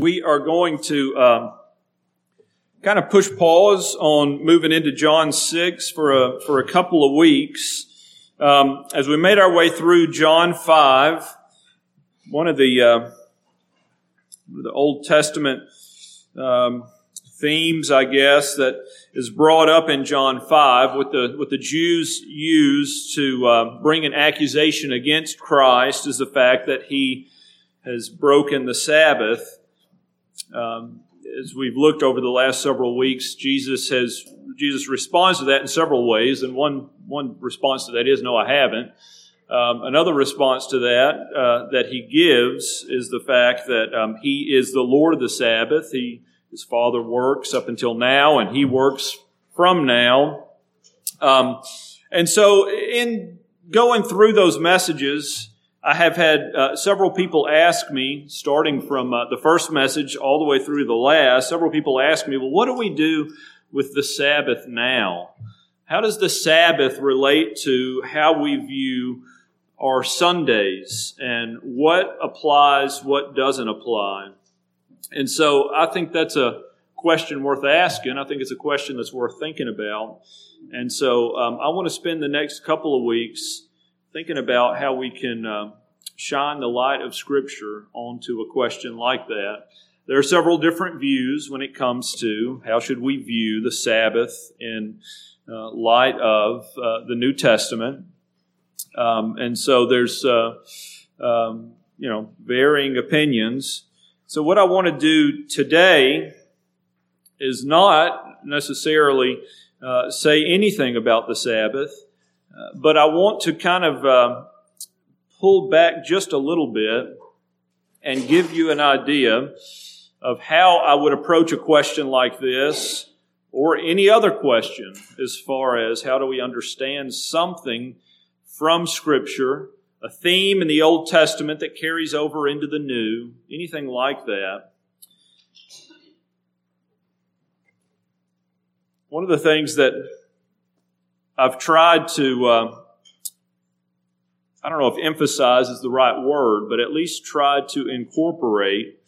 we are going to um, kind of push pause on moving into John 6 for a, for a couple of weeks. Um, as we made our way through John 5, one of the, uh, the Old Testament um, themes, I guess, that is brought up in John 5, what the, what the Jews use to uh, bring an accusation against Christ is the fact that he has broken the Sabbath. Um, as we've looked over the last several weeks, Jesus has Jesus responds to that in several ways, and one one response to that is, "No, I haven't." Um, another response to that uh, that he gives is the fact that um, he is the Lord of the Sabbath. He his Father works up until now, and he works from now. Um, and so, in going through those messages, I have had uh, several people ask me, starting from uh, the first message all the way through the last, several people ask me, well, what do we do with the Sabbath now? How does the Sabbath relate to how we view our Sundays and what applies, what doesn't apply? And so I think that's a question worth asking. I think it's a question that's worth thinking about. And so um, I want to spend the next couple of weeks thinking about how we can uh, shine the light of Scripture onto a question like that. There are several different views when it comes to how should we view the Sabbath in uh, light of uh, the New Testament. Um, and so there's, uh, um, you know, varying opinions. So what I want to do today is not necessarily uh, say anything about the Sabbath. But I want to kind of uh, pull back just a little bit and give you an idea of how I would approach a question like this or any other question as far as how do we understand something from Scripture, a theme in the Old Testament that carries over into the New, anything like that. One of the things that I've tried to, uh, I don't know if emphasize is the right word, but at least tried to incorporate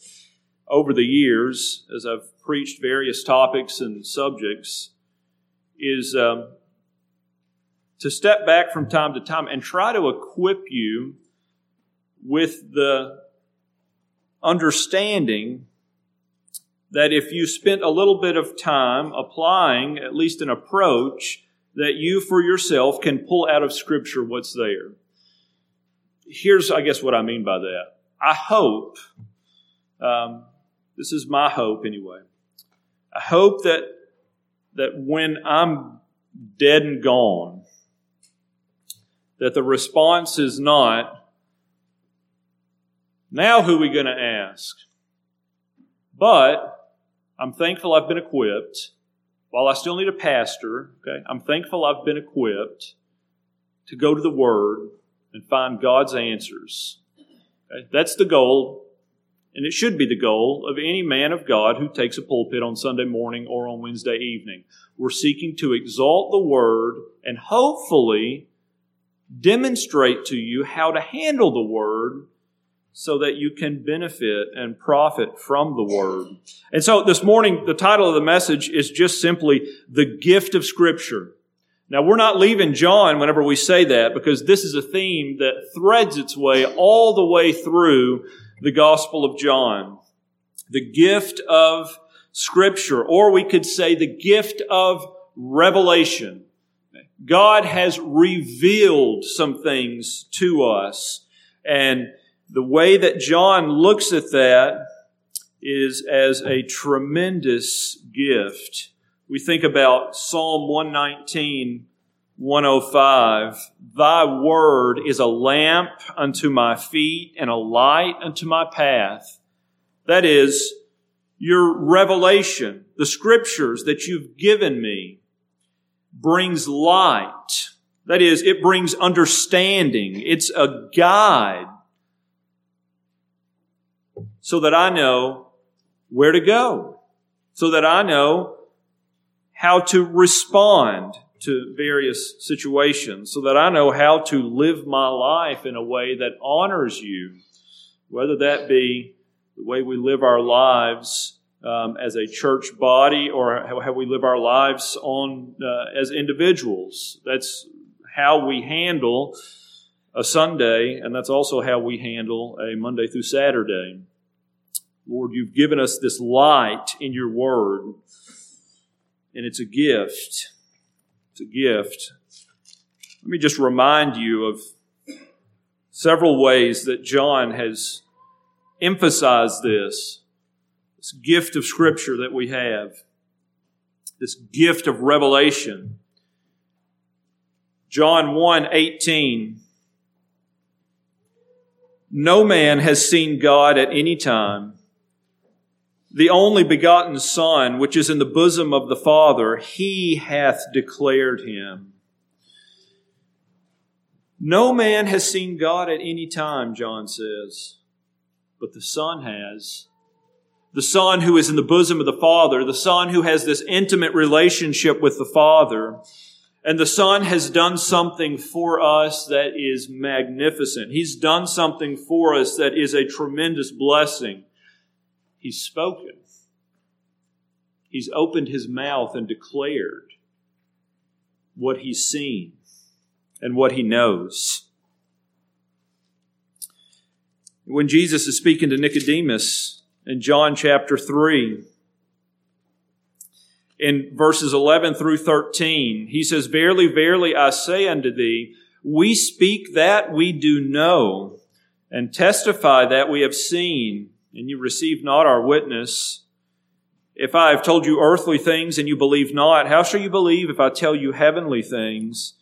over the years as I've preached various topics and subjects is um, to step back from time to time and try to equip you with the understanding that if you spent a little bit of time applying at least an approach that you for yourself can pull out of Scripture what's there. Here's, I guess, what I mean by that. I hope, um, this is my hope anyway. I hope that that when I'm dead and gone, that the response is not, now who are we going to ask? But I'm thankful I've been equipped while I still need a pastor, okay, I'm thankful I've been equipped to go to the Word and find God's answers. Okay? That's the goal, and it should be the goal of any man of God who takes a pulpit on Sunday morning or on Wednesday evening. We're seeking to exalt the Word and hopefully demonstrate to you how to handle the Word so that you can benefit and profit from the Word. And so this morning, the title of the message is just simply the gift of Scripture. Now we're not leaving John whenever we say that because this is a theme that threads its way all the way through the Gospel of John. The gift of Scripture, or we could say the gift of revelation. God has revealed some things to us and the way that John looks at that is as a tremendous gift. We think about Psalm 119, 105. Thy word is a lamp unto my feet and a light unto my path. That is, your revelation, the scriptures that you've given me, brings light. That is, it brings understanding. It's a guide so that I know where to go, so that I know how to respond to various situations, so that I know how to live my life in a way that honors you, whether that be the way we live our lives um, as a church body or how, how we live our lives on uh, as individuals. That's how we handle a Sunday, and that's also how we handle a Monday through Saturday. Lord, you've given us this light in your word, and it's a gift. It's a gift. Let me just remind you of several ways that John has emphasized this this gift of Scripture that we have, this gift of revelation. John 1 18. No man has seen God at any time. The only begotten Son, which is in the bosom of the Father, he hath declared him. No man has seen God at any time, John says, but the Son has the Son who is in the bosom of the Father, the Son who has this intimate relationship with the Father. And the Son has done something for us that is magnificent. He's done something for us that is a tremendous blessing. He's spoken. He's opened his mouth and declared what he's seen and what he knows. When Jesus is speaking to Nicodemus, in John chapter 3. In verses 11 through 13, he says, Verily, verily, I say unto thee, we speak that we do know, and testify that we have seen, and you receive not our witness. If I have told you earthly things and you believe not, how shall you believe if I tell you heavenly things?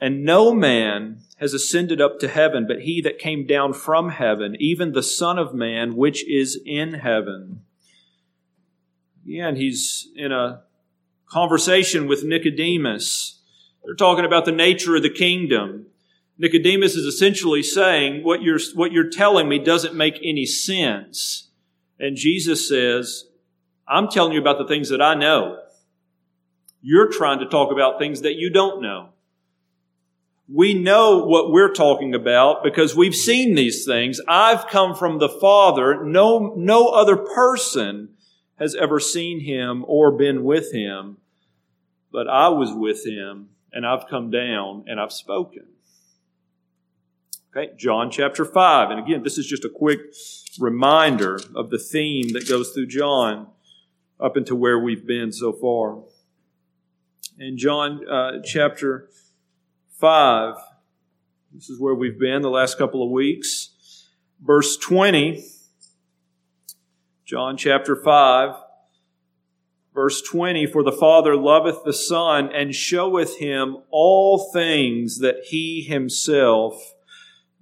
And no man has ascended up to heaven, but he that came down from heaven, even the Son of Man, which is in heaven. Again, he's in a conversation with Nicodemus. They're talking about the nature of the kingdom. Nicodemus is essentially saying, what you're, what you're telling me doesn't make any sense. And Jesus says, I'm telling you about the things that I know. You're trying to talk about things that you don't know we know what we're talking about because we've seen these things. I've come from the Father. No, no other person has ever seen him or been with him, but I was with him and I've come down and I've spoken. Okay, John chapter 5. And again, this is just a quick reminder of the theme that goes through John up into where we've been so far. In John uh, chapter 5. This is where we've been the last couple of weeks. Verse 20, John chapter 5, verse 20 For the Father loveth the Son and showeth him all things that he himself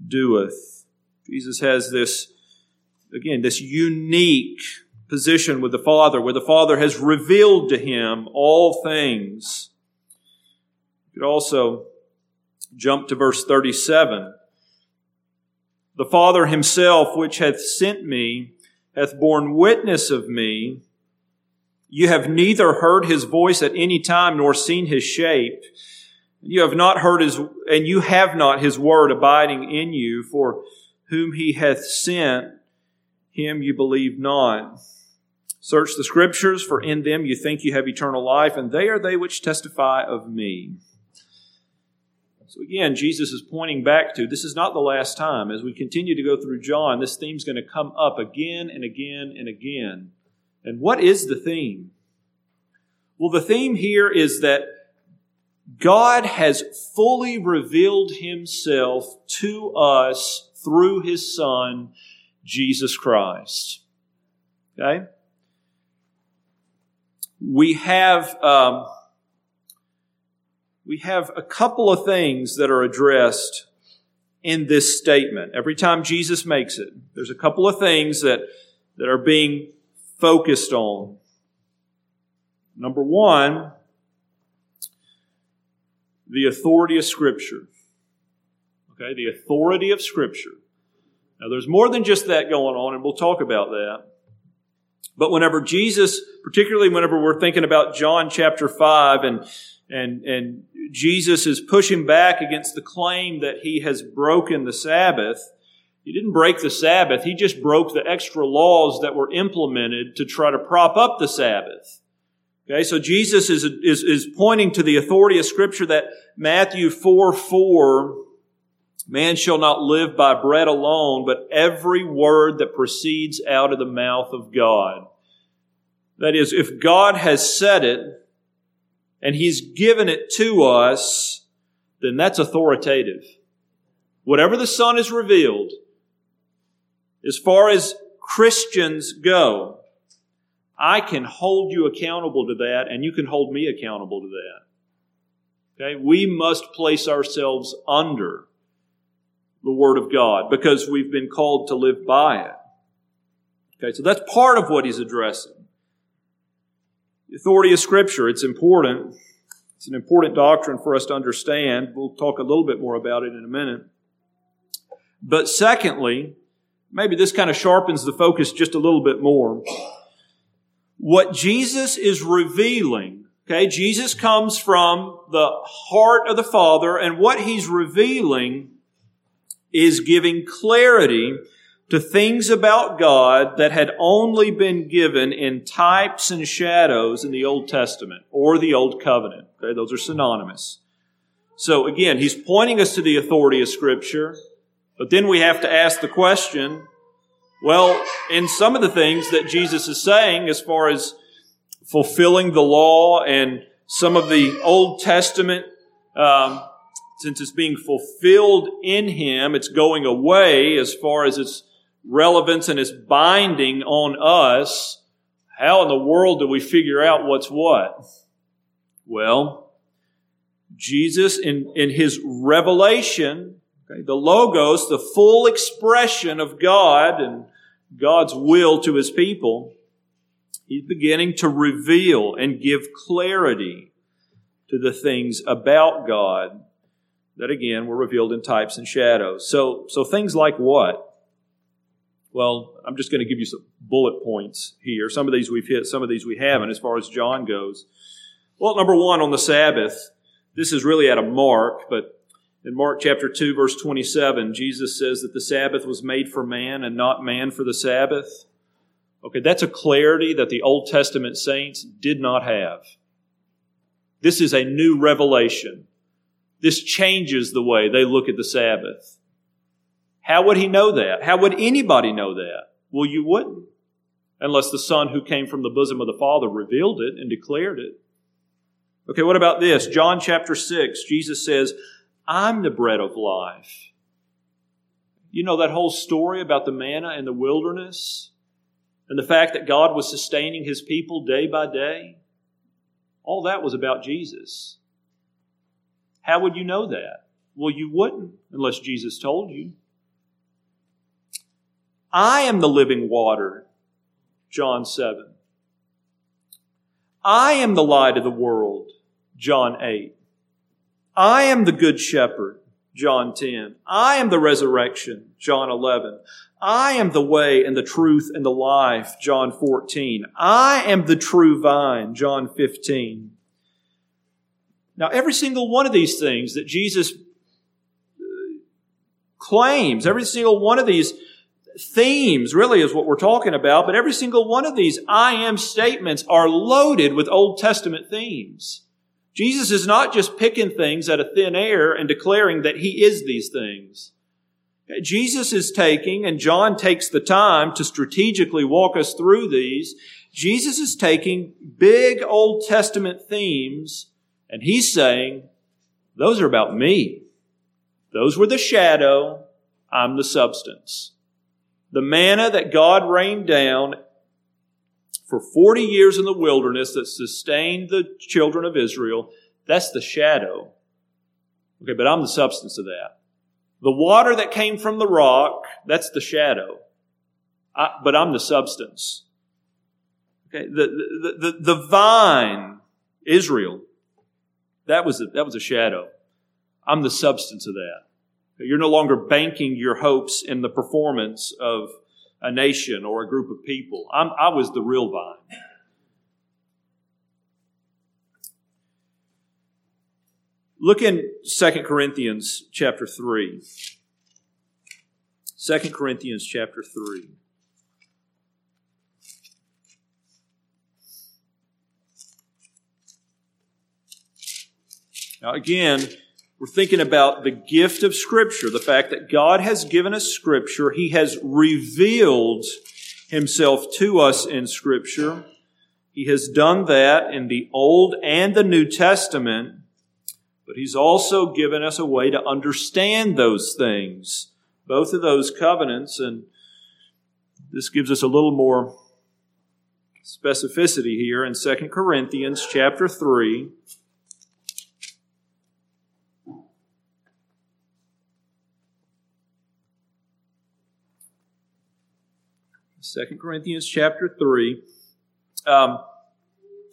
doeth. Jesus has this, again, this unique position with the Father, where the Father has revealed to him all things. You could also Jump to verse 37. The Father himself, which hath sent me, hath borne witness of me. You have neither heard his voice at any time nor seen his shape. You have not heard his, and you have not his word abiding in you, for whom he hath sent, him you believe not. Search the scriptures, for in them you think you have eternal life, and they are they which testify of me. So again, Jesus is pointing back to this is not the last time. As we continue to go through John, this theme's going to come up again and again and again. And what is the theme? Well, the theme here is that God has fully revealed himself to us through his Son, Jesus Christ. Okay? We have. Um, we have a couple of things that are addressed in this statement. Every time Jesus makes it, there's a couple of things that, that are being focused on. Number one, the authority of Scripture. Okay, the authority of Scripture. Now, there's more than just that going on, and we'll talk about that. But whenever Jesus, particularly whenever we're thinking about John chapter 5 and and, and Jesus is pushing back against the claim that he has broken the Sabbath. He didn't break the Sabbath. He just broke the extra laws that were implemented to try to prop up the Sabbath. Okay, so Jesus is, is, is pointing to the authority of Scripture that Matthew 4 4, man shall not live by bread alone, but every word that proceeds out of the mouth of God. That is, if God has said it and He's given it to us, then that's authoritative. Whatever the Son has revealed, as far as Christians go, I can hold you accountable to that, and you can hold me accountable to that. Okay? We must place ourselves under the Word of God because we've been called to live by it. Okay, so that's part of what he's addressing. The authority of Scripture, it's important. It's an important doctrine for us to understand. We'll talk a little bit more about it in a minute. But secondly, maybe this kind of sharpens the focus just a little bit more. What Jesus is revealing, okay, Jesus comes from the heart of the Father, and what he's revealing is giving clarity to things about God that had only been given in types and shadows in the Old Testament or the Old Covenant. Okay, those are synonymous. So again, he's pointing us to the authority of Scripture. But then we have to ask the question, well, in some of the things that Jesus is saying as far as fulfilling the law and some of the Old Testament, um, since it's being fulfilled in Him, it's going away as far as its relevance and its binding on us. How in the world do we figure out what's what? Well, Jesus in, in His revelation Okay? The Logos, the full expression of God and God's will to His people, He's beginning to reveal and give clarity to the things about God that again were revealed in types and shadows. So, so things like what? Well, I'm just going to give you some bullet points here. Some of these we've hit, some of these we haven't as far as John goes. Well, number one, on the Sabbath, this is really at a mark, but in Mark chapter 2 verse 27, Jesus says that the Sabbath was made for man and not man for the Sabbath. Okay, that's a clarity that the Old Testament saints did not have. This is a new revelation. This changes the way they look at the Sabbath. How would he know that? How would anybody know that? Well, you wouldn't. Unless the Son who came from the bosom of the Father revealed it and declared it. Okay, what about this? John chapter 6, Jesus says, I'm the bread of life. You know that whole story about the manna in the wilderness and the fact that God was sustaining his people day by day? All that was about Jesus. How would you know that? Well, you wouldn't unless Jesus told you. I am the living water, John 7. I am the light of the world, John 8. I am the good shepherd, John 10. I am the resurrection, John 11. I am the way and the truth and the life, John 14. I am the true vine, John 15. Now, every single one of these things that Jesus uh, claims, every single one of these themes really is what we're talking about, but every single one of these I am statements are loaded with Old Testament themes. Jesus is not just picking things out of thin air and declaring that he is these things. Jesus is taking, and John takes the time to strategically walk us through these. Jesus is taking big Old Testament themes, and he's saying, those are about me. Those were the shadow. I'm the substance. The manna that God rained down for 40 years in the wilderness that sustained the children of Israel, that's the shadow. Okay, but I'm the substance of that. The water that came from the rock, that's the shadow. I, but I'm the substance. Okay, the, the, the, the vine, Israel, that was, a, that was a shadow. I'm the substance of that. You're no longer banking your hopes in the performance of a nation or a group of people. I'm, i was the real vine. Look in 2 Corinthians chapter 3. 2 Corinthians chapter 3. Now, again, we're thinking about the gift of Scripture, the fact that God has given us Scripture. He has revealed Himself to us in Scripture. He has done that in the Old and the New Testament, but He's also given us a way to understand those things, both of those covenants, and this gives us a little more specificity here in 2 Corinthians chapter 3. 2 Corinthians chapter 3. Um,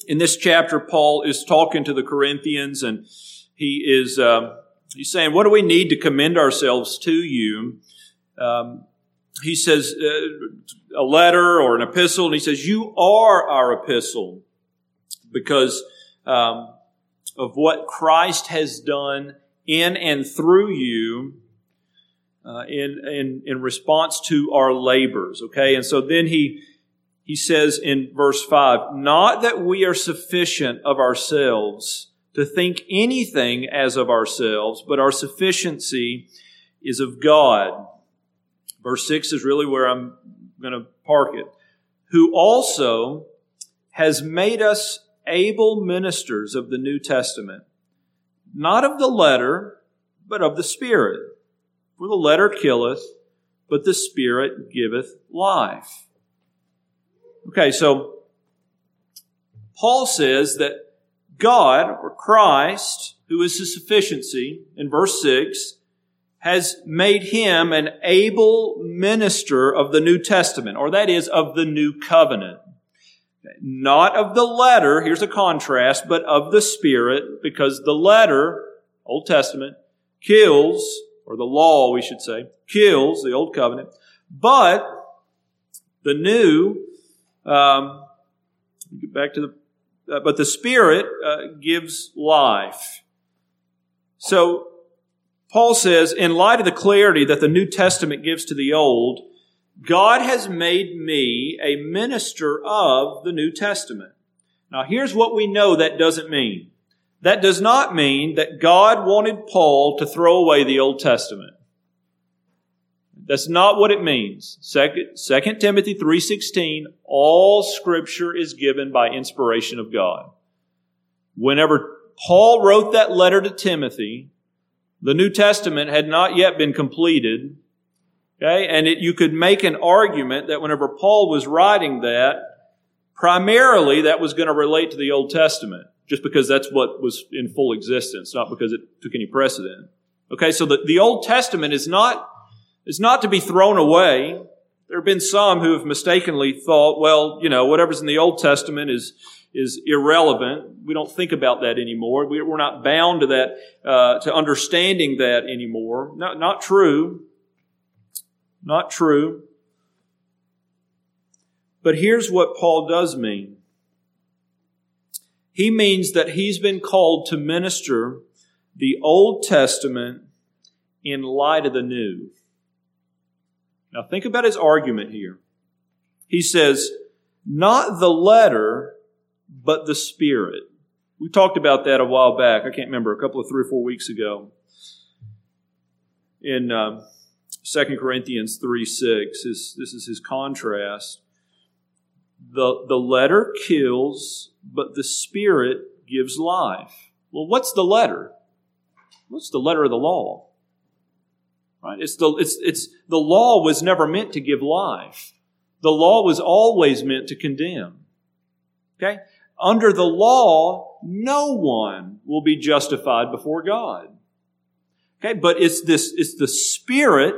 in this chapter, Paul is talking to the Corinthians and he is um, he's saying, What do we need to commend ourselves to you? Um, he says, uh, a letter or an epistle, and he says, You are our epistle because um, of what Christ has done in and through you uh, in, in, in response to our labors. Okay. And so then he, he says in verse five, not that we are sufficient of ourselves to think anything as of ourselves, but our sufficiency is of God. Verse six is really where I'm going to park it. Who also has made us able ministers of the New Testament, not of the letter, but of the Spirit. For the letter killeth, but the Spirit giveth life. Okay, so Paul says that God, or Christ, who is his sufficiency, in verse 6, has made him an able minister of the New Testament, or that is, of the New Covenant. Not of the letter, here's a contrast, but of the Spirit, because the letter, Old Testament, kills or the law, we should say, kills the old covenant, but the new, um, get back to the, uh, but the Spirit uh, gives life. So, Paul says, in light of the clarity that the New Testament gives to the Old, God has made me a minister of the New Testament. Now, here's what we know that doesn't mean. That does not mean that God wanted Paul to throw away the Old Testament. That's not what it means. Second, 2 Timothy 3.16, all scripture is given by inspiration of God. Whenever Paul wrote that letter to Timothy, the New Testament had not yet been completed. Okay? And it, you could make an argument that whenever Paul was writing that, primarily that was going to relate to the Old Testament just because that's what was in full existence, not because it took any precedent. Okay, so the, the Old Testament is not, is not to be thrown away. There have been some who have mistakenly thought, well, you know, whatever's in the Old Testament is, is irrelevant. We don't think about that anymore. We, are not bound to that, uh, to understanding that anymore. Not, not true. Not true. But here's what Paul does mean. He means that he's been called to minister the Old Testament in light of the New. Now think about his argument here. He says, not the letter, but the Spirit. We talked about that a while back. I can't remember, a couple of three or four weeks ago. In um, 2 Corinthians 3 6, this, this is his contrast. The, the letter kills, but the Spirit gives life. Well, what's the letter? What's the letter of the law? Right? It's the, it's, it's, the law was never meant to give life. The law was always meant to condemn. Okay? Under the law, no one will be justified before God. Okay? But it's this, it's the Spirit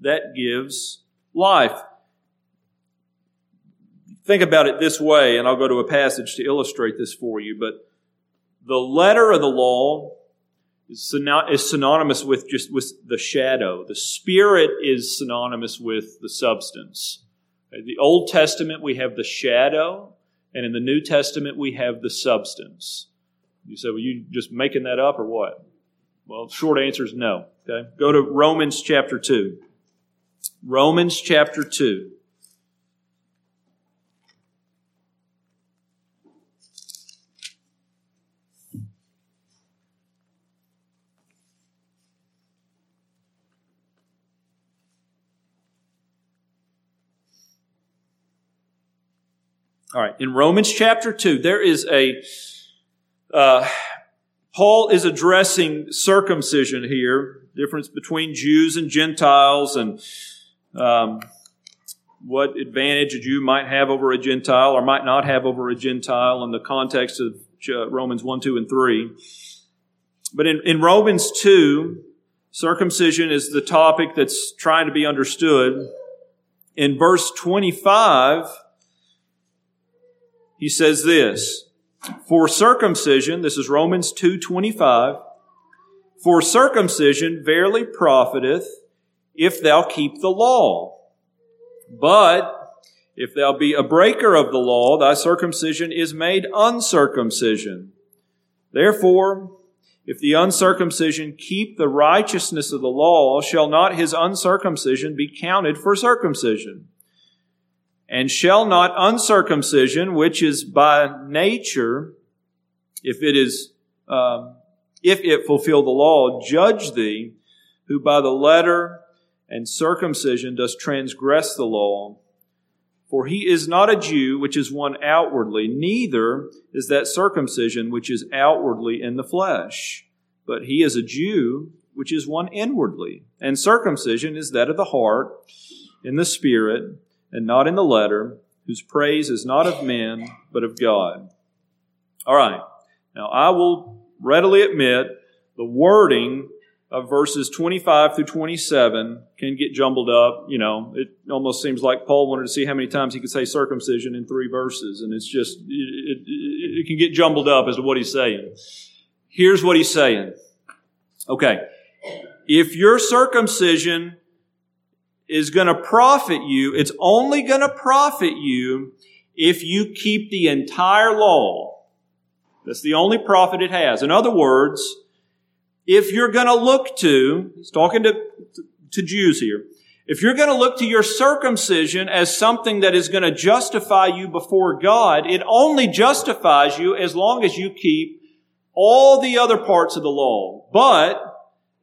that gives life. Think about it this way, and I'll go to a passage to illustrate this for you, but the letter of the law is synonymous with just with the shadow. The spirit is synonymous with the substance. In the Old Testament, we have the shadow, and in the New Testament, we have the substance. You say, well, you just making that up or what? Well, short answer is no. Okay. Go to Romans chapter 2. Romans chapter 2. All right, in Romans chapter 2, there is a, uh, Paul is addressing circumcision here, difference between Jews and Gentiles, and um, what advantage a Jew might have over a Gentile or might not have over a Gentile in the context of uh, Romans 1, 2, and 3. But in, in Romans 2, circumcision is the topic that's trying to be understood. In verse 25, he says this, for circumcision, this is Romans 2:25, for circumcision verily profiteth if thou keep the law. But if thou be a breaker of the law, thy circumcision is made uncircumcision. Therefore, if the uncircumcision keep the righteousness of the law, shall not his uncircumcision be counted for circumcision? And shall not uncircumcision, which is by nature, if it is, um, if it fulfill the law, judge thee, who by the letter and circumcision does transgress the law? For he is not a Jew, which is one outwardly, neither is that circumcision which is outwardly in the flesh. But he is a Jew, which is one inwardly. And circumcision is that of the heart, in the spirit, and not in the letter, whose praise is not of men, but of God. All right. Now, I will readily admit the wording of verses 25 through 27 can get jumbled up. You know, it almost seems like Paul wanted to see how many times he could say circumcision in three verses, and it's just, it, it, it can get jumbled up as to what he's saying. Here's what he's saying. Okay. If your circumcision is going to profit you, it's only going to profit you if you keep the entire law. That's the only profit it has. In other words, if you're going to look to, he's talking to, to Jews here, if you're going to look to your circumcision as something that is going to justify you before God, it only justifies you as long as you keep all the other parts of the law. But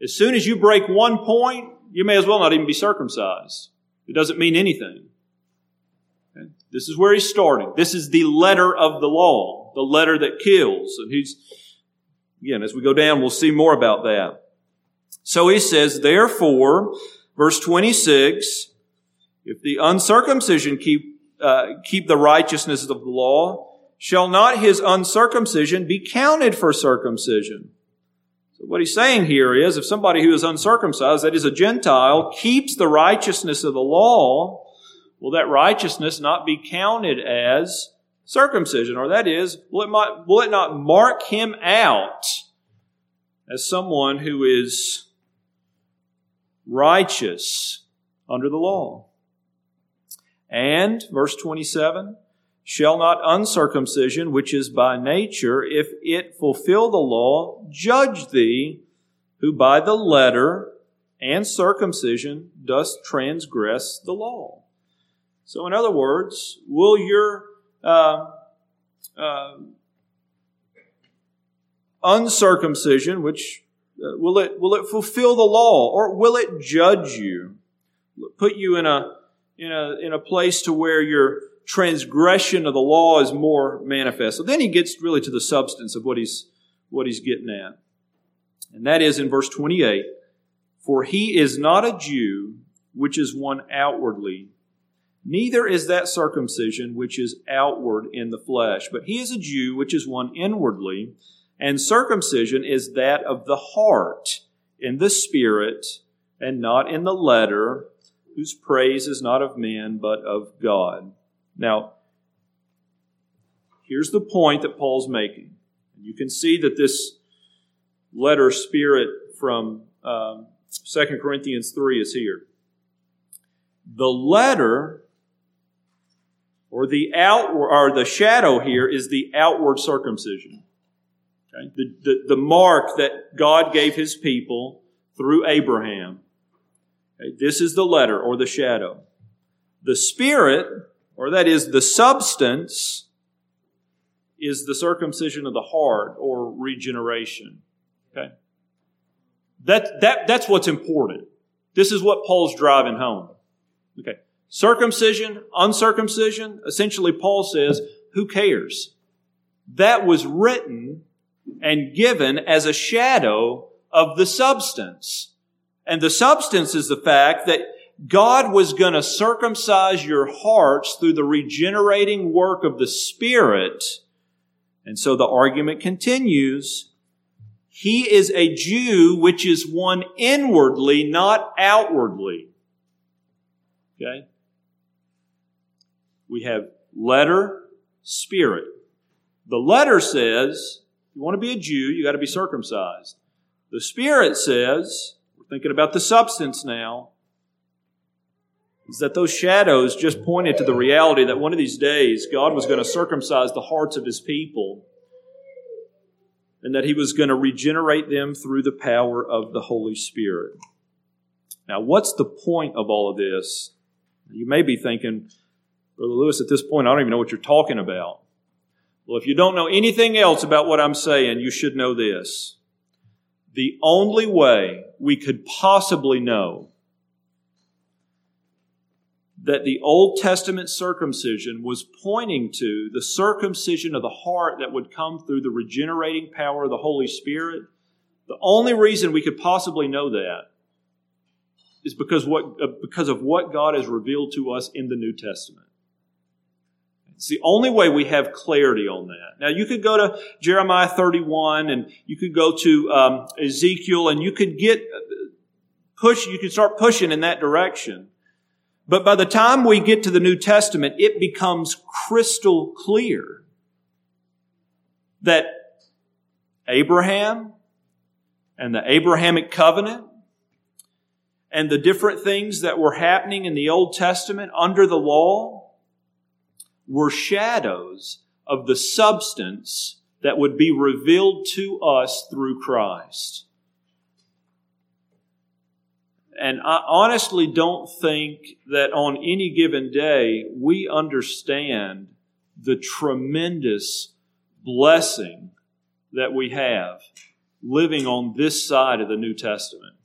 as soon as you break one point, you may as well not even be circumcised. It doesn't mean anything. Okay? This is where he's starting. This is the letter of the law, the letter that kills. And he's, again, as we go down, we'll see more about that. So he says, therefore, verse 26, if the uncircumcision keep, uh, keep the righteousness of the law, shall not his uncircumcision be counted for circumcision? So what he's saying here is if somebody who is uncircumcised, that is a Gentile, keeps the righteousness of the law, will that righteousness not be counted as circumcision? Or that is, will it, might, will it not mark him out as someone who is righteous under the law? And, verse 27, Shall not uncircumcision, which is by nature, if it fulfill the law, judge thee, who by the letter and circumcision dost transgress the law? So, in other words, will your uh, uh, uncircumcision, which uh, will it will it fulfill the law, or will it judge you, put you in a in a in a place to where you're transgression of the law is more manifest. So then he gets really to the substance of what he's, what he's getting at. And that is in verse 28 For he is not a Jew, which is one outwardly, neither is that circumcision which is outward in the flesh, but he is a Jew, which is one inwardly, and circumcision is that of the heart, in the spirit, and not in the letter, whose praise is not of man, but of God. Now, here's the point that Paul's making. You can see that this letter spirit from um, 2 Corinthians 3 is here. The letter or the outward or the shadow here is the outward circumcision. Okay? The, the, the mark that God gave his people through Abraham. Okay, this is the letter or the shadow. The spirit, or that is the substance, is the circumcision of the heart or regeneration. Okay? That, that, that's what's important. This is what Paul's driving home. Okay. Circumcision, uncircumcision, essentially Paul says, who cares? That was written and given as a shadow of the substance. And the substance is the fact that God was going to circumcise your hearts through the regenerating work of the Spirit. And so the argument continues. He is a Jew which is one inwardly, not outwardly. Okay? We have letter, spirit. The letter says, you want to be a Jew, you got to be circumcised. The spirit says, we're thinking about the substance now, is that those shadows just pointed to the reality that one of these days God was going to circumcise the hearts of his people and that he was going to regenerate them through the power of the Holy Spirit. Now, what's the point of all of this? You may be thinking, Brother Lewis, at this point, I don't even know what you're talking about. Well, if you don't know anything else about what I'm saying, you should know this. The only way we could possibly know that the Old Testament circumcision was pointing to the circumcision of the heart that would come through the regenerating power of the Holy Spirit, the only reason we could possibly know that is because, what, uh, because of what God has revealed to us in the New Testament. It's the only way we have clarity on that. Now, you could go to Jeremiah 31 and you could go to um, Ezekiel and you could get uh, push, you could start pushing in that direction. But by the time we get to the New Testament, it becomes crystal clear that Abraham and the Abrahamic covenant and the different things that were happening in the Old Testament under the law were shadows of the substance that would be revealed to us through Christ. And I honestly don't think that on any given day we understand the tremendous blessing that we have living on this side of the New Testament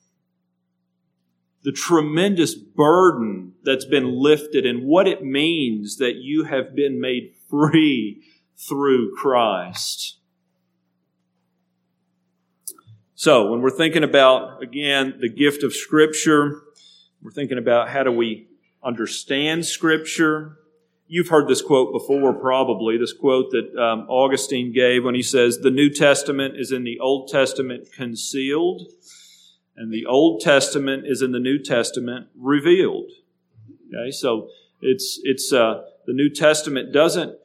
the tremendous burden that's been lifted and what it means that you have been made free through Christ. So, when we're thinking about, again, the gift of Scripture, we're thinking about how do we understand Scripture. You've heard this quote before, probably, this quote that um, Augustine gave when he says, The New Testament is in the Old Testament concealed and the Old Testament is in the New Testament revealed. Okay, so it's it's uh, the New Testament doesn't.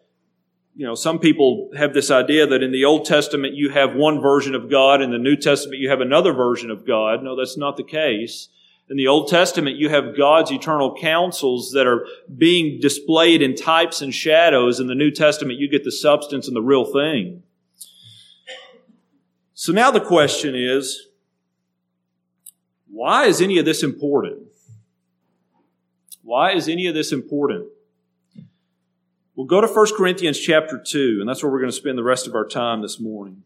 You know, some people have this idea that in the Old Testament you have one version of God, in the New Testament you have another version of God. No, that's not the case. In the Old Testament, you have God's eternal counsels that are being displayed in types and shadows. In the New Testament, you get the substance and the real thing. So now the question is, why is any of this important? Why is any of this important? We'll go to 1 Corinthians chapter 2, and that's where we're going to spend the rest of our time this morning.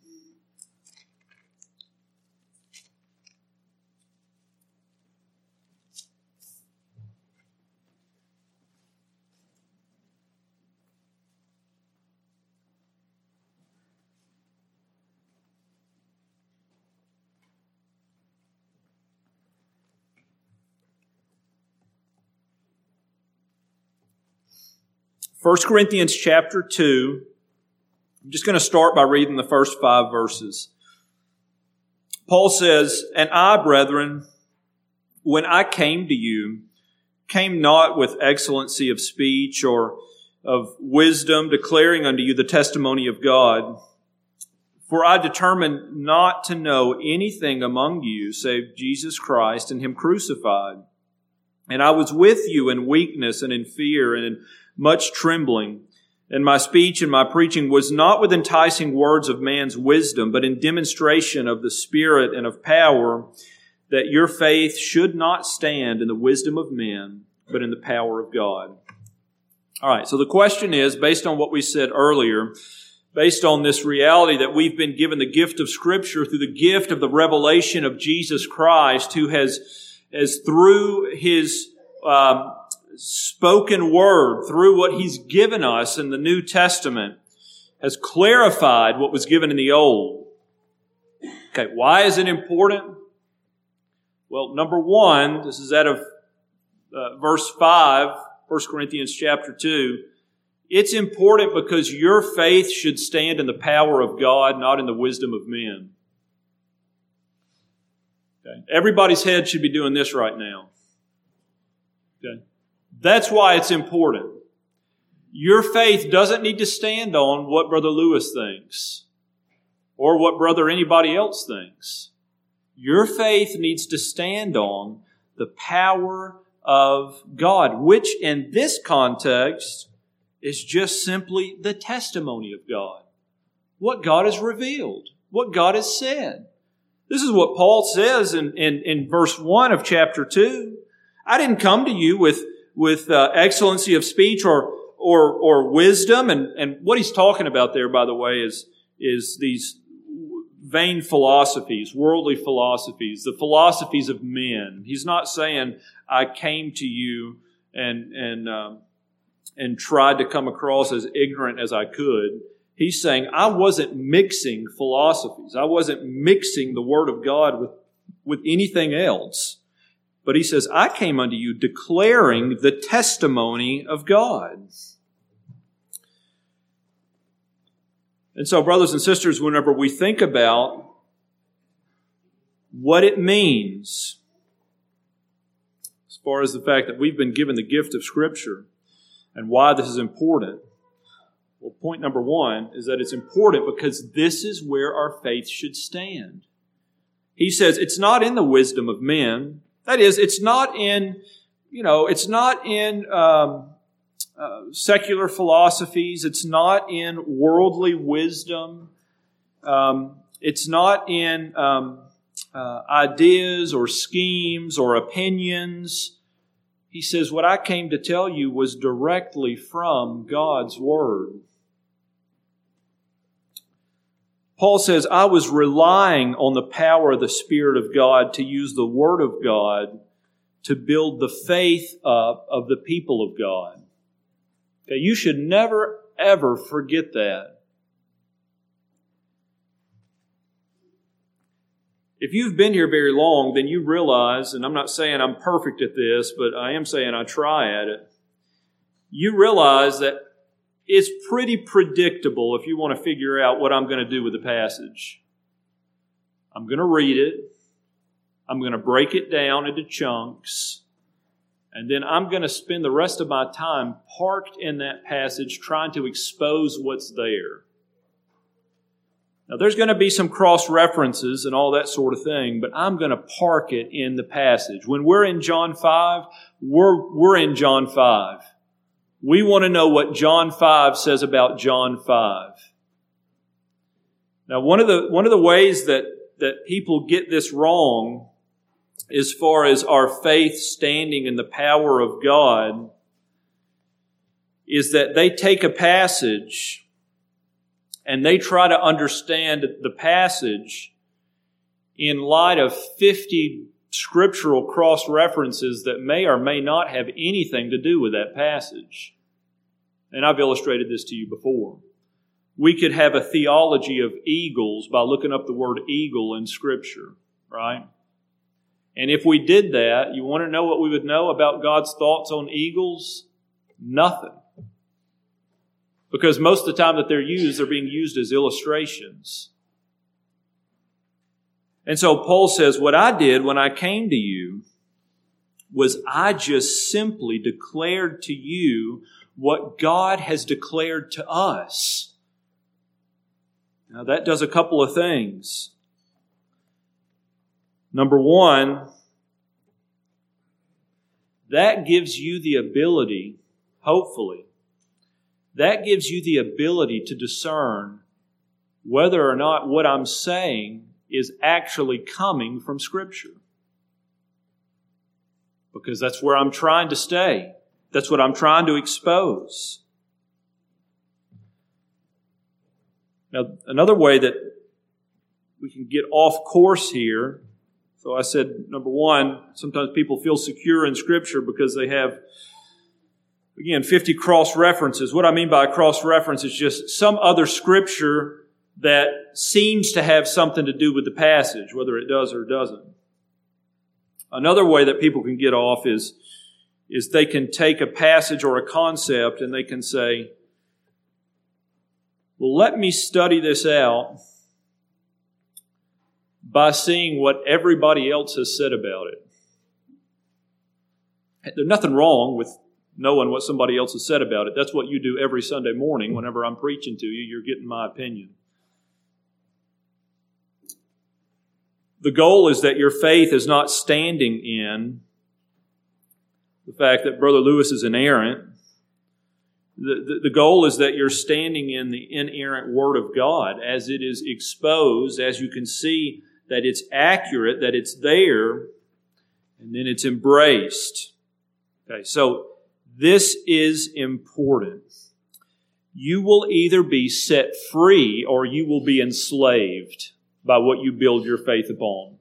1 Corinthians chapter 2. I'm just going to start by reading the first five verses. Paul says, And I, brethren, when I came to you, came not with excellency of speech or of wisdom, declaring unto you the testimony of God. For I determined not to know anything among you save Jesus Christ and Him crucified. And I was with you in weakness and in fear and in much trembling. And my speech and my preaching was not with enticing words of man's wisdom, but in demonstration of the Spirit and of power, that your faith should not stand in the wisdom of men, but in the power of God. All right, so the question is based on what we said earlier, based on this reality that we've been given the gift of Scripture through the gift of the revelation of Jesus Christ, who has, has through his um, spoken word, through what he's given us in the New Testament, has clarified what was given in the Old. Okay, why is it important? Well, number one, this is out of uh, verse 5 1 Corinthians chapter 2. It's important because your faith should stand in the power of God, not in the wisdom of men. Okay. Everybody's head should be doing this right now. Okay. That's why it's important. Your faith doesn't need to stand on what Brother Lewis thinks or what Brother anybody else thinks. Your faith needs to stand on the power of God, which in this context is just simply the testimony of God. What God has revealed, what God has said. This is what Paul says in, in, in verse 1 of chapter 2. I didn't come to you with, with uh, excellency of speech or, or, or wisdom. And, and what he's talking about there, by the way, is, is these vain philosophies, worldly philosophies, the philosophies of men. He's not saying, I came to you and, and, um, and tried to come across as ignorant as I could. He's saying, I wasn't mixing philosophies. I wasn't mixing the Word of God with, with anything else. But he says, I came unto you declaring the testimony of God. And so, brothers and sisters, whenever we think about what it means as far as the fact that we've been given the gift of Scripture and why this is important. Well, point number one is that it's important because this is where our faith should stand. He says it's not in the wisdom of men. That is, it's not in, you know, it's not in um, uh, secular philosophies. It's not in worldly wisdom. Um, it's not in um, uh, ideas or schemes or opinions. He says, What I came to tell you was directly from God's Word. Paul says, I was relying on the power of the Spirit of God to use the Word of God to build the faith up of the people of God. Okay, you should never, ever forget that. If you've been here very long, then you realize, and I'm not saying I'm perfect at this, but I am saying I try at it. You realize that it's pretty predictable if you want to figure out what I'm going to do with the passage. I'm going to read it. I'm going to break it down into chunks. And then I'm going to spend the rest of my time parked in that passage trying to expose what's there. Now, there's going to be some cross references and all that sort of thing, but I'm going to park it in the passage. When we're in John 5, we're, we're in John 5. We want to know what John 5 says about John 5. Now, one of the, one of the ways that, that people get this wrong as far as our faith standing in the power of God is that they take a passage and they try to understand the passage in light of 50 scriptural cross references that may or may not have anything to do with that passage. And I've illustrated this to you before. We could have a theology of eagles by looking up the word eagle in Scripture, right? And if we did that, you want to know what we would know about God's thoughts on eagles? Nothing. Because most of the time that they're used, they're being used as illustrations. And so Paul says, What I did when I came to you was I just simply declared to you what God has declared to us. Now that does a couple of things. Number one, that gives you the ability, hopefully, that gives you the ability to discern whether or not what I'm saying is actually coming from Scripture. because that's where I'm trying to stay. That's what I'm trying to expose. Now, another way that we can get off course here. So I said, number one, sometimes people feel secure in Scripture because they have, again, 50 cross references. What I mean by a cross reference is just some other Scripture that seems to have something to do with the passage, whether it does or doesn't. Another way that people can get off is, is they can take a passage or a concept and they can say, well, let me study this out by seeing what everybody else has said about it. There's nothing wrong with knowing what somebody else has said about it. That's what you do every Sunday morning whenever I'm preaching to you. You're getting my opinion. The goal is that your faith is not standing in the fact that Brother Lewis is inerrant. The, the, the, goal is that you're standing in the inerrant Word of God as it is exposed, as you can see that it's accurate, that it's there, and then it's embraced. Okay, so this is important. You will either be set free or you will be enslaved by what you build your faith upon.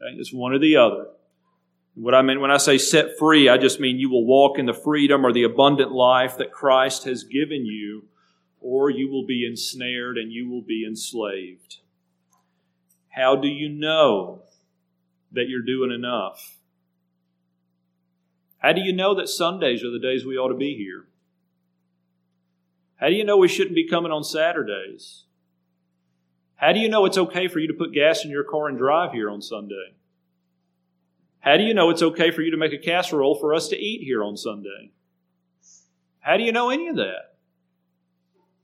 Okay? It's one or the other. What I mean when I say set free, I just mean you will walk in the freedom or the abundant life that Christ has given you, or you will be ensnared and you will be enslaved. How do you know that you're doing enough? How do you know that Sundays are the days we ought to be here? How do you know we shouldn't be coming on Saturdays? How do you know it's okay for you to put gas in your car and drive here on Sunday? How do you know it's okay for you to make a casserole for us to eat here on Sunday? How do you know any of that?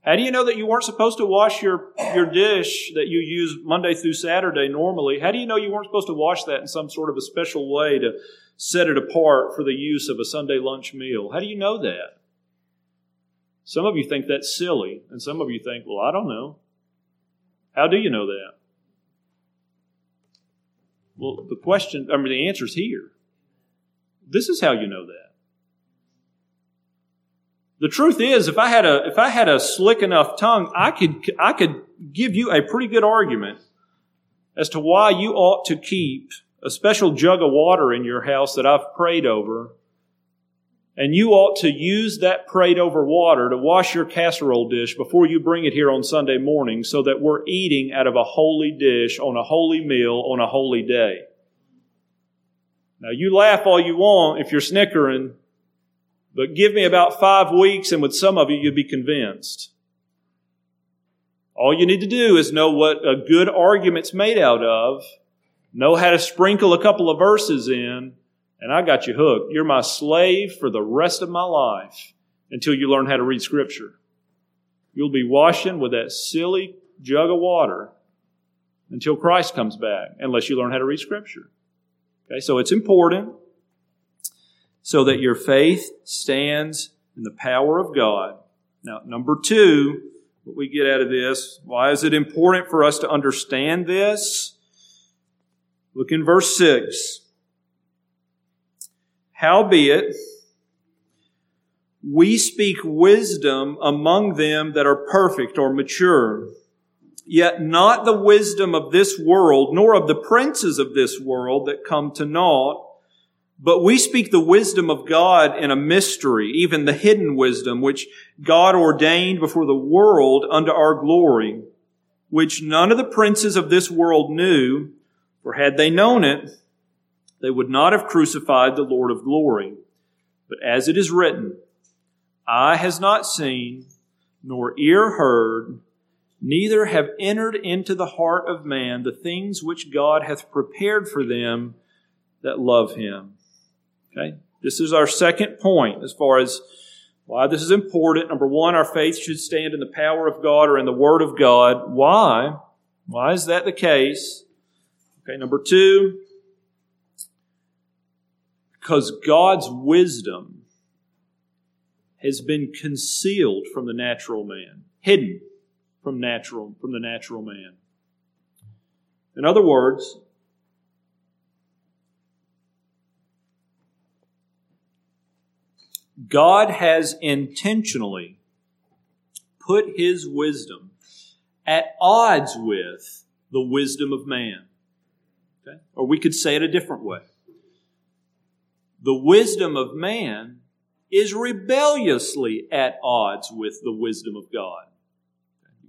How do you know that you weren't supposed to wash your, your dish that you use Monday through Saturday normally? How do you know you weren't supposed to wash that in some sort of a special way to set it apart for the use of a Sunday lunch meal? How do you know that? Some of you think that's silly, and some of you think, well, I don't know. How do you know that? Well, the question, I mean, the answer is here. This is how you know that. The truth is, if I had a, if I had a slick enough tongue, I could, I could give you a pretty good argument as to why you ought to keep a special jug of water in your house that I've prayed over and you ought to use that prayed over water to wash your casserole dish before you bring it here on Sunday morning so that we're eating out of a holy dish on a holy meal on a holy day. Now you laugh all you want if you're snickering, but give me about five weeks and with some of you you'll be convinced. All you need to do is know what a good argument's made out of, know how to sprinkle a couple of verses in, and I got you hooked. You're my slave for the rest of my life until you learn how to read Scripture. You'll be washing with that silly jug of water until Christ comes back, unless you learn how to read Scripture. Okay, so it's important so that your faith stands in the power of God. Now, number two, what we get out of this, why is it important for us to understand this? Look in verse 6. Howbeit, we speak wisdom among them that are perfect or mature, yet not the wisdom of this world, nor of the princes of this world that come to naught, but we speak the wisdom of God in a mystery, even the hidden wisdom, which God ordained before the world unto our glory, which none of the princes of this world knew, for had they known it, they would not have crucified the Lord of glory. But as it is written, eye has not seen, nor ear heard, neither have entered into the heart of man the things which God hath prepared for them that love him. Okay? This is our second point as far as why this is important. Number one, our faith should stand in the power of God or in the Word of God. Why? Why is that the case? Okay, number two, because God's wisdom has been concealed from the natural man, hidden from natural from the natural man. In other words, God has intentionally put his wisdom at odds with the wisdom of man. Okay? Or we could say it a different way. The wisdom of man is rebelliously at odds with the wisdom of God.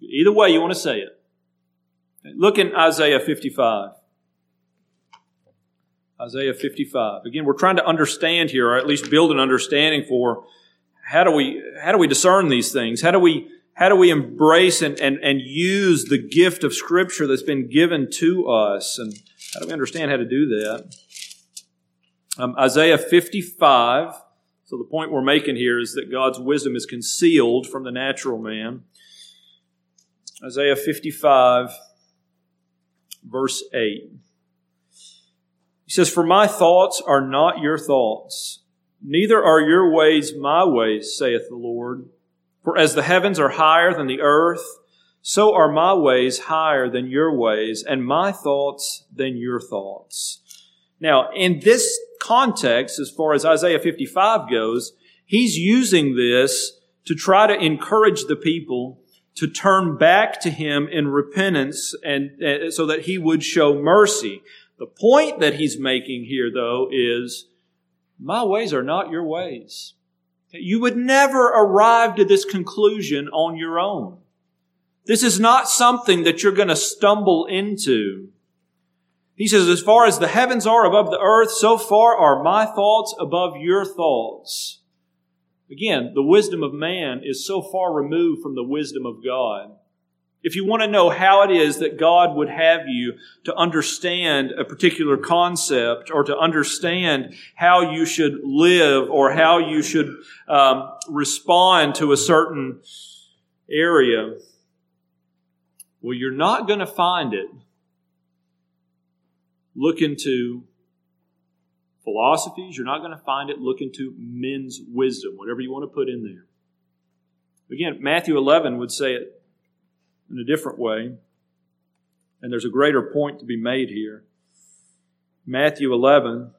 Either way you want to say it. Look in Isaiah 55. Isaiah 55. Again, we're trying to understand here, or at least build an understanding for how do we, how do we discern these things? How do we, how do we embrace and, and, and use the gift of Scripture that's been given to us? And how do we understand how to do that? Um, Isaiah 55. So the point we're making here is that God's wisdom is concealed from the natural man. Isaiah 55, verse 8. He says, For my thoughts are not your thoughts, neither are your ways my ways, saith the Lord. For as the heavens are higher than the earth, so are my ways higher than your ways, and my thoughts than your thoughts. Now, in this context, as far as Isaiah 55 goes, he's using this to try to encourage the people to turn back to him in repentance and so that he would show mercy. The point that he's making here, though, is my ways are not your ways. You would never arrive to this conclusion on your own. This is not something that you're going to stumble into. He says, as far as the heavens are above the earth, so far are my thoughts above your thoughts. Again, the wisdom of man is so far removed from the wisdom of God. If you want to know how it is that God would have you to understand a particular concept or to understand how you should live or how you should um, respond to a certain area, well, you're not going to find it. Look into philosophies. You're not going to find it. Look into men's wisdom, whatever you want to put in there. Again, Matthew 11 would say it in a different way, and there's a greater point to be made here. Matthew 11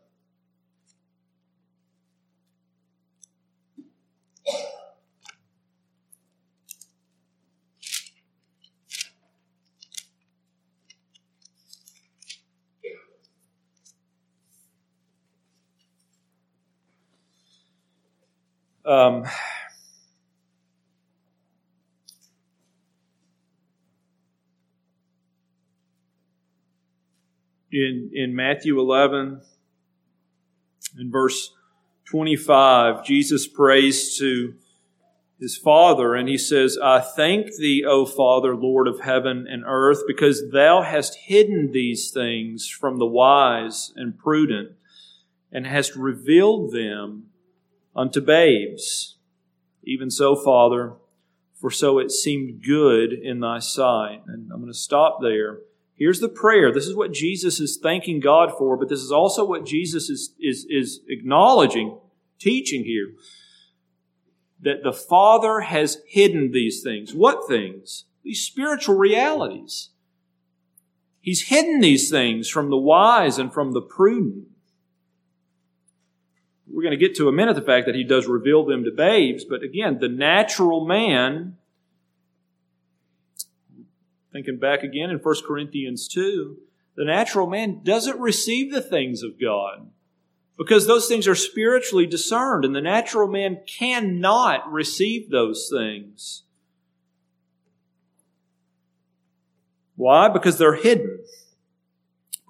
Um, in, in Matthew 11, in verse 25, Jesus prays to his Father, and he says, I thank thee, O Father, Lord of heaven and earth, because thou hast hidden these things from the wise and prudent, and hast revealed them unto babes. Even so, Father, for so it seemed good in thy sight. And I'm going to stop there. Here's the prayer. This is what Jesus is thanking God for, but this is also what Jesus is, is, is acknowledging, teaching here. That the Father has hidden these things. What things? These spiritual realities. He's hidden these things from the wise and from the prudent we're going to get to a minute the fact that he does reveal them to babes, but again, the natural man, thinking back again in 1 Corinthians 2, the natural man doesn't receive the things of God because those things are spiritually discerned, and the natural man cannot receive those things. Why? Because they're hidden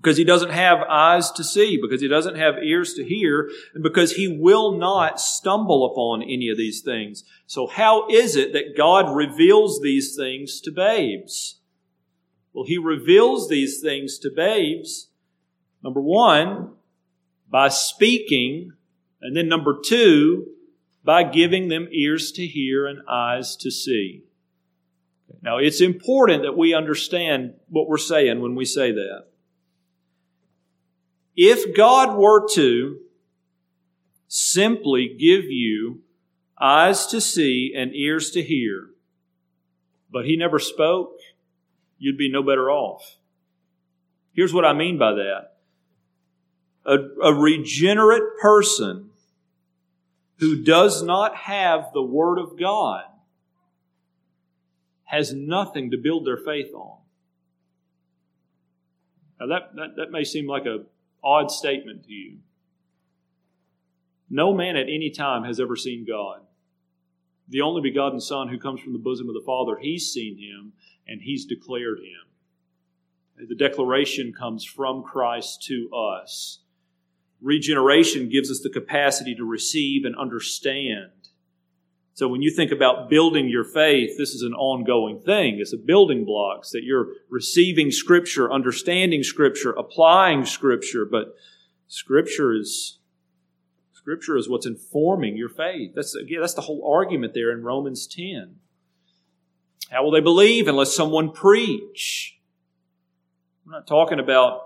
because he doesn't have eyes to see, because he doesn't have ears to hear, and because he will not stumble upon any of these things. So how is it that God reveals these things to babes? Well, he reveals these things to babes, number one, by speaking, and then number two, by giving them ears to hear and eyes to see. Now, it's important that we understand what we're saying when we say that. If God were to simply give you eyes to see and ears to hear, but He never spoke, you'd be no better off. Here's what I mean by that. A, a regenerate person who does not have the Word of God has nothing to build their faith on. Now that, that, that may seem like a odd statement to you. No man at any time has ever seen God. The only begotten Son who comes from the bosom of the Father, he's seen him and he's declared him. The declaration comes from Christ to us. Regeneration gives us the capacity to receive and understand. So when you think about building your faith, this is an ongoing thing. It's a building blocks that you're receiving scripture, understanding scripture, applying scripture, but scripture is scripture is what's informing your faith. That's again, that's the whole argument there in Romans 10. How will they believe unless someone preach? We're not talking about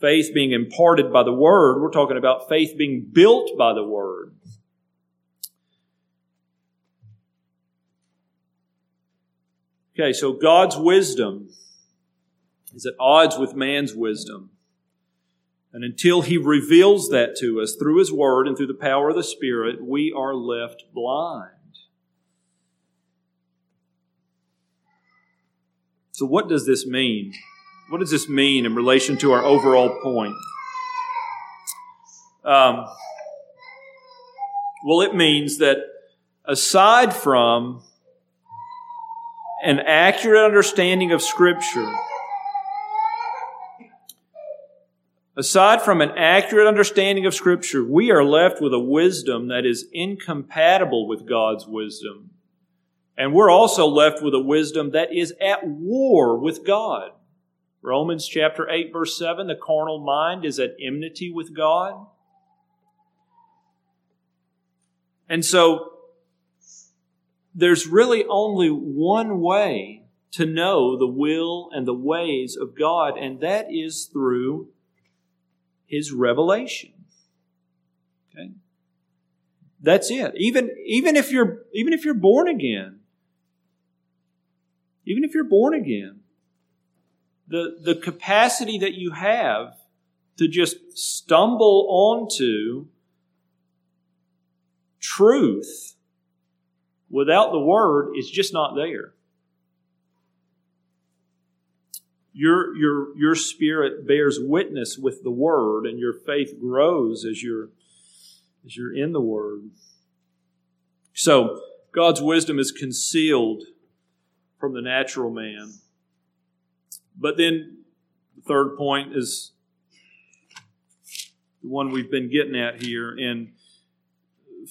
faith being imparted by the Word. We're talking about faith being built by the Word. Okay, so God's wisdom is at odds with man's wisdom. And until He reveals that to us through His Word and through the power of the Spirit, we are left blind. So, what does this mean? What does this mean in relation to our overall point? Um, well, it means that aside from an accurate understanding of Scripture, aside from an accurate understanding of Scripture, we are left with a wisdom that is incompatible with God's wisdom. And we're also left with a wisdom that is at war with God. Romans chapter 8 verse 7, the carnal mind is at enmity with God. And so there's really only one way to know the will and the ways of God, and that is through His revelation. Okay? That's it. Even, even if you're, even if you're born again, even if you're born again, the, the capacity that you have to just stumble onto truth without the word is just not there. Your, your, your spirit bears witness with the word and your faith grows as you're, as you're in the word. So, God's wisdom is concealed from the natural man. But then the third point is the one we've been getting at here in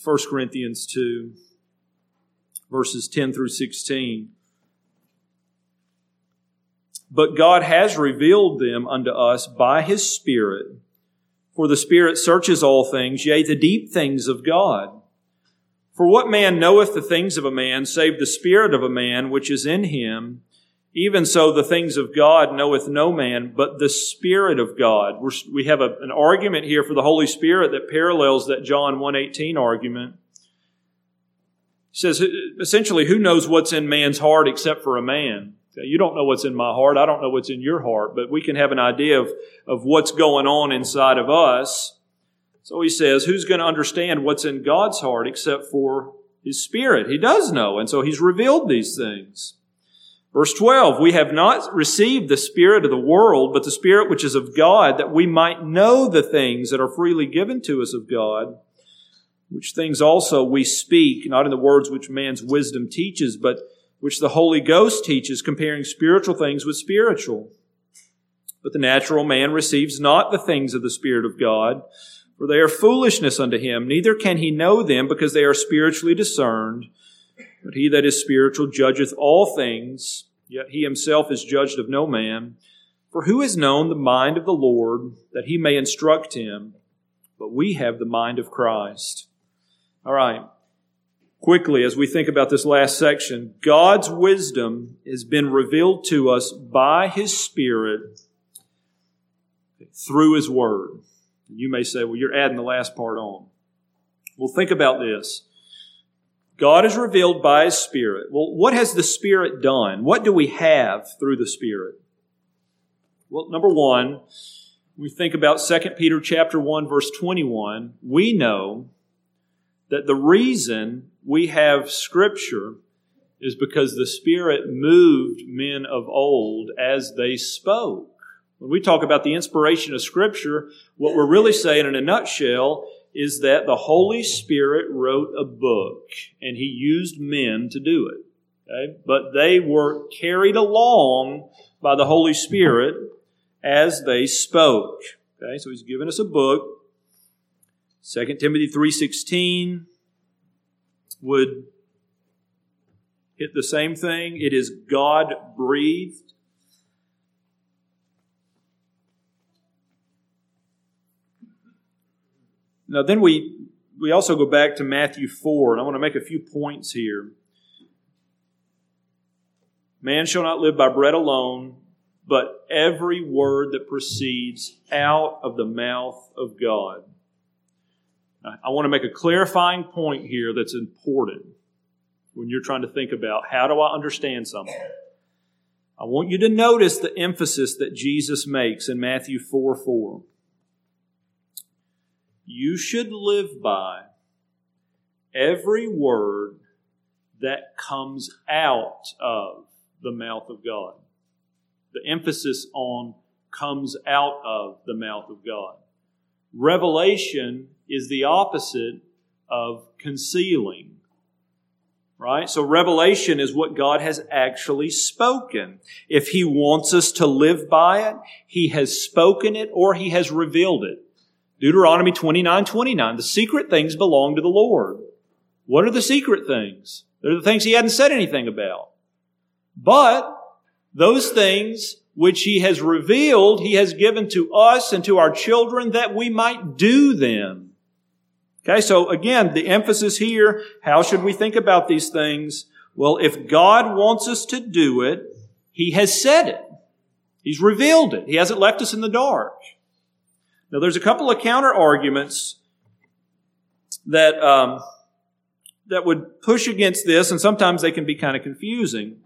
1 Corinthians 2, verses 10 through 16. But God has revealed them unto us by his Spirit. For the Spirit searches all things, yea, the deep things of God. For what man knoweth the things of a man, save the Spirit of a man which is in him? Even so, the things of God knoweth no man, but the Spirit of God. We're, we have a, an argument here for the Holy Spirit that parallels that John 1.18 argument. He says, essentially, who knows what's in man's heart except for a man? You don't know what's in my heart. I don't know what's in your heart, but we can have an idea of, of what's going on inside of us. So he says, who's going to understand what's in God's heart except for his Spirit? He does know, and so he's revealed these things. Verse 12, we have not received the Spirit of the world, but the Spirit which is of God, that we might know the things that are freely given to us of God, which things also we speak, not in the words which man's wisdom teaches, but which the Holy Ghost teaches, comparing spiritual things with spiritual. But the natural man receives not the things of the Spirit of God, for they are foolishness unto him, neither can he know them because they are spiritually discerned. But he that is spiritual judgeth all things, yet he himself is judged of no man. For who has known the mind of the Lord that he may instruct him? But we have the mind of Christ. All right. Quickly, as we think about this last section, God's wisdom has been revealed to us by His Spirit through His Word. You may say, well, you're adding the last part on. Well, think about this. God is revealed by His Spirit. Well, what has the Spirit done? What do we have through the Spirit? Well, number one, we think about 2 Peter chapter 1 verse 21, we know that the reason we have Scripture is because the Spirit moved men of old as they spoke. When we talk about the inspiration of Scripture, what we're really saying in a nutshell is that the Holy Spirit wrote a book and He used men to do it. Okay? But they were carried along by the Holy Spirit as they spoke. Okay, so He's given us a book. 2 Timothy 3.16 would hit the same thing. It is God breathed. Now, then we, we also go back to Matthew 4, and I want to make a few points here. Man shall not live by bread alone, but every word that proceeds out of the mouth of God. I want to make a clarifying point here that's important when you're trying to think about how do I understand something. I want you to notice the emphasis that Jesus makes in Matthew 4 4. You should live by every word that comes out of the mouth of God. The emphasis on comes out of the mouth of God. Revelation is the opposite of concealing. Right? So revelation is what God has actually spoken. If He wants us to live by it, He has spoken it or He has revealed it. Deuteronomy 29, 29. The secret things belong to the Lord. What are the secret things? They're the things He hadn't said anything about. But those things which He has revealed, He has given to us and to our children that we might do them. Okay, so again, the emphasis here, how should we think about these things? Well, if God wants us to do it, He has said it. He's revealed it. He hasn't left us in the dark. Now, there's a couple of counter arguments that um, that would push against this, and sometimes they can be kind of confusing.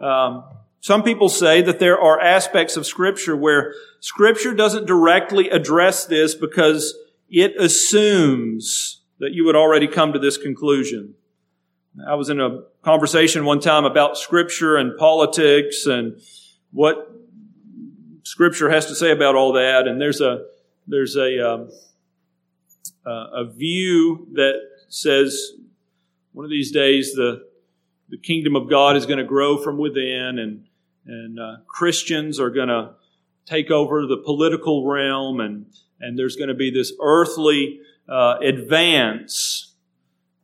Um, some people say that there are aspects of Scripture where Scripture doesn't directly address this because it assumes that you would already come to this conclusion. I was in a conversation one time about scripture and politics and what scripture has to say about all that. And there's a, there's a, um, uh, a view that says one of these days the, the kingdom of God is going to grow from within and, and uh, Christians are going to take over the political realm and and there's going to be this earthly uh, advance,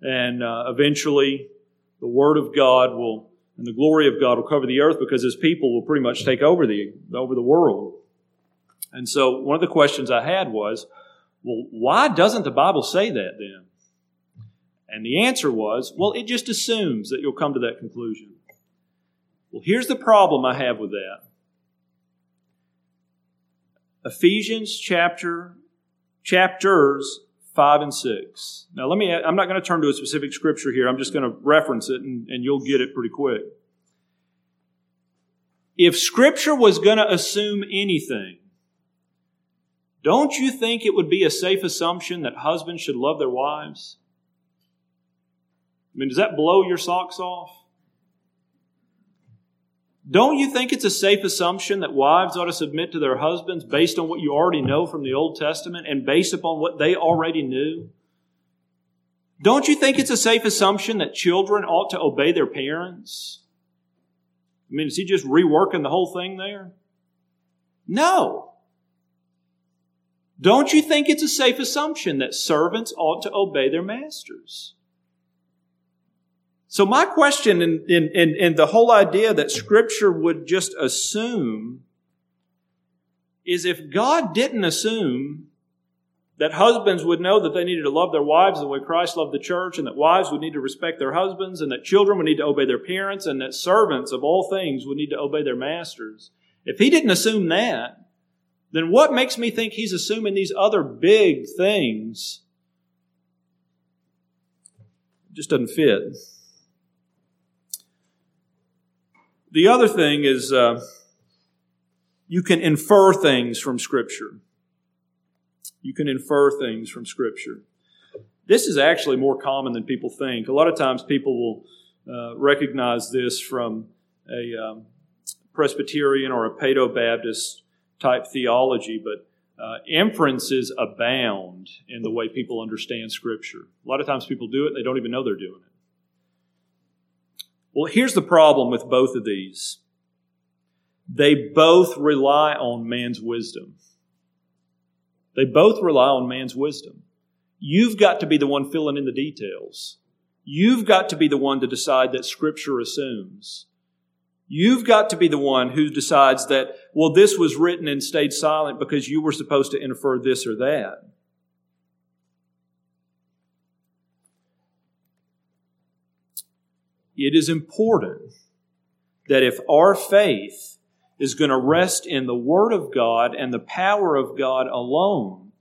and uh, eventually the Word of God will and the glory of God will cover the earth because His people will pretty much take over the over the world. And so one of the questions I had was, well, why doesn't the Bible say that then? And the answer was, well, it just assumes that you'll come to that conclusion. Well, here's the problem I have with that. Ephesians chapter chapters 5 and 6. Now let me I'm not going to turn to a specific scripture here. I'm just going to reference it and, and you'll get it pretty quick. If scripture was going to assume anything, don't you think it would be a safe assumption that husbands should love their wives? I mean, does that blow your socks off? Don't you think it's a safe assumption that wives ought to submit to their husbands based on what you already know from the Old Testament and based upon what they already knew? Don't you think it's a safe assumption that children ought to obey their parents? I mean, is he just reworking the whole thing there? No. Don't you think it's a safe assumption that servants ought to obey their masters? So my question in, in, in, in, the whole idea that scripture would just assume is if God didn't assume that husbands would know that they needed to love their wives the way Christ loved the church and that wives would need to respect their husbands and that children would need to obey their parents and that servants of all things would need to obey their masters. If he didn't assume that, then what makes me think he's assuming these other big things? It just doesn't fit. The other thing is uh, you can infer things from Scripture. You can infer things from Scripture. This is actually more common than people think. A lot of times people will uh, recognize this from a um, Presbyterian or a Paedo Baptist type theology, but uh, inferences abound in the way people understand Scripture. A lot of times people do it, they don't even know they're doing it. Well, here's the problem with both of these they both rely on man's wisdom. They both rely on man's wisdom. You've got to be the one filling in the details. You've got to be the one to decide that Scripture assumes. You've got to be the one who decides that, well, this was written and stayed silent because you were supposed to infer this or that. It is important that if our faith is going to rest in the Word of God and the power of God alone,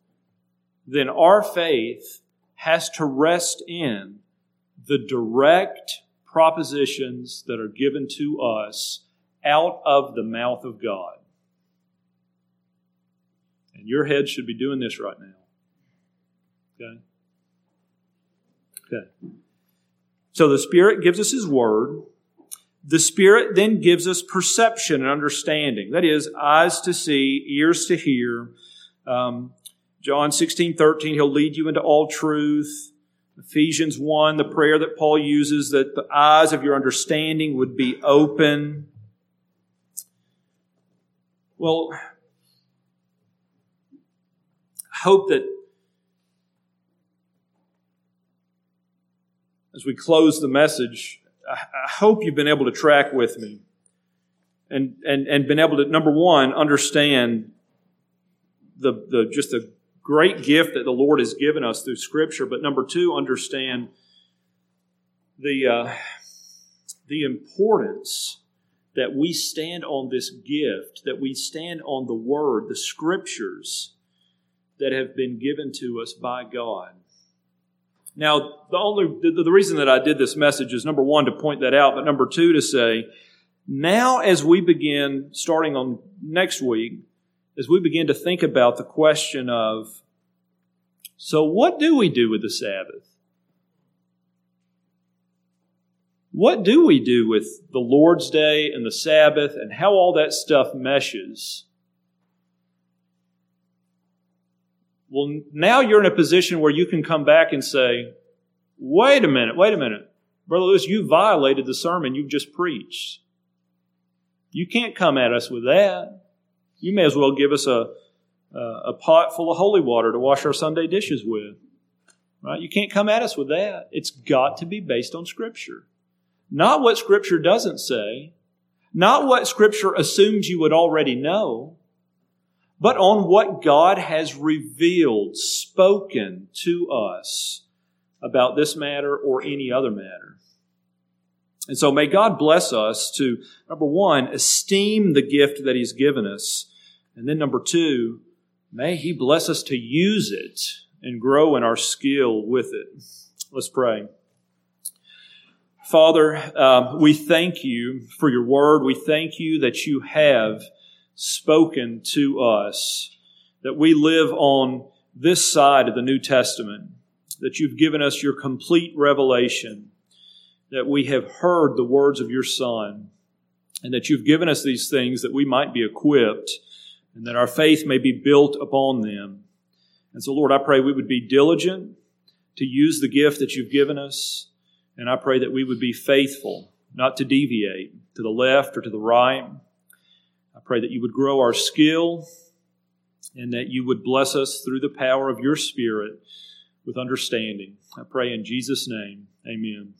then our faith has to rest in the direct propositions that are given to us out of the mouth of God. And your head should be doing this right now. Okay? Okay. So the Spirit gives us His Word. The Spirit then gives us perception and understanding. That is, eyes to see, ears to hear. Um, John 16, 13, He'll lead you into all truth. Ephesians 1, the prayer that Paul uses, that the eyes of your understanding would be open. Well, I hope that as we close the message, I hope you've been able to track with me and, and, and been able to, number one, understand the, the, just the great gift that the Lord has given us through Scripture, but number two, understand the, uh, the importance that we stand on this gift, that we stand on the Word, the Scriptures that have been given to us by God. Now, the only the, the reason that I did this message is number one to point that out, but number two to say, now as we begin starting on next week, as we begin to think about the question of so, what do we do with the Sabbath? What do we do with the Lord's Day and the Sabbath and how all that stuff meshes? Well, now you're in a position where you can come back and say, wait a minute, wait a minute. Brother Lewis, you violated the sermon you've just preached. You can't come at us with that. You may as well give us a, a pot full of holy water to wash our Sunday dishes with. Right? You can't come at us with that. It's got to be based on Scripture. Not what Scripture doesn't say, not what Scripture assumes you would already know, but on what God has revealed, spoken to us about this matter or any other matter. And so may God bless us to, number one, esteem the gift that He's given us. And then number two, may He bless us to use it and grow in our skill with it. Let's pray. Father, uh, we thank you for your word. We thank you that you have spoken to us, that we live on this side of the New Testament, that you've given us your complete revelation that we have heard the words of your Son, and that you've given us these things that we might be equipped and that our faith may be built upon them. And so, Lord, I pray we would be diligent to use the gift that you've given us, and I pray that we would be faithful, not to deviate to the left or to the right. Pray that you would grow our skill and that you would bless us through the power of your Spirit with understanding. I pray in Jesus' name, amen.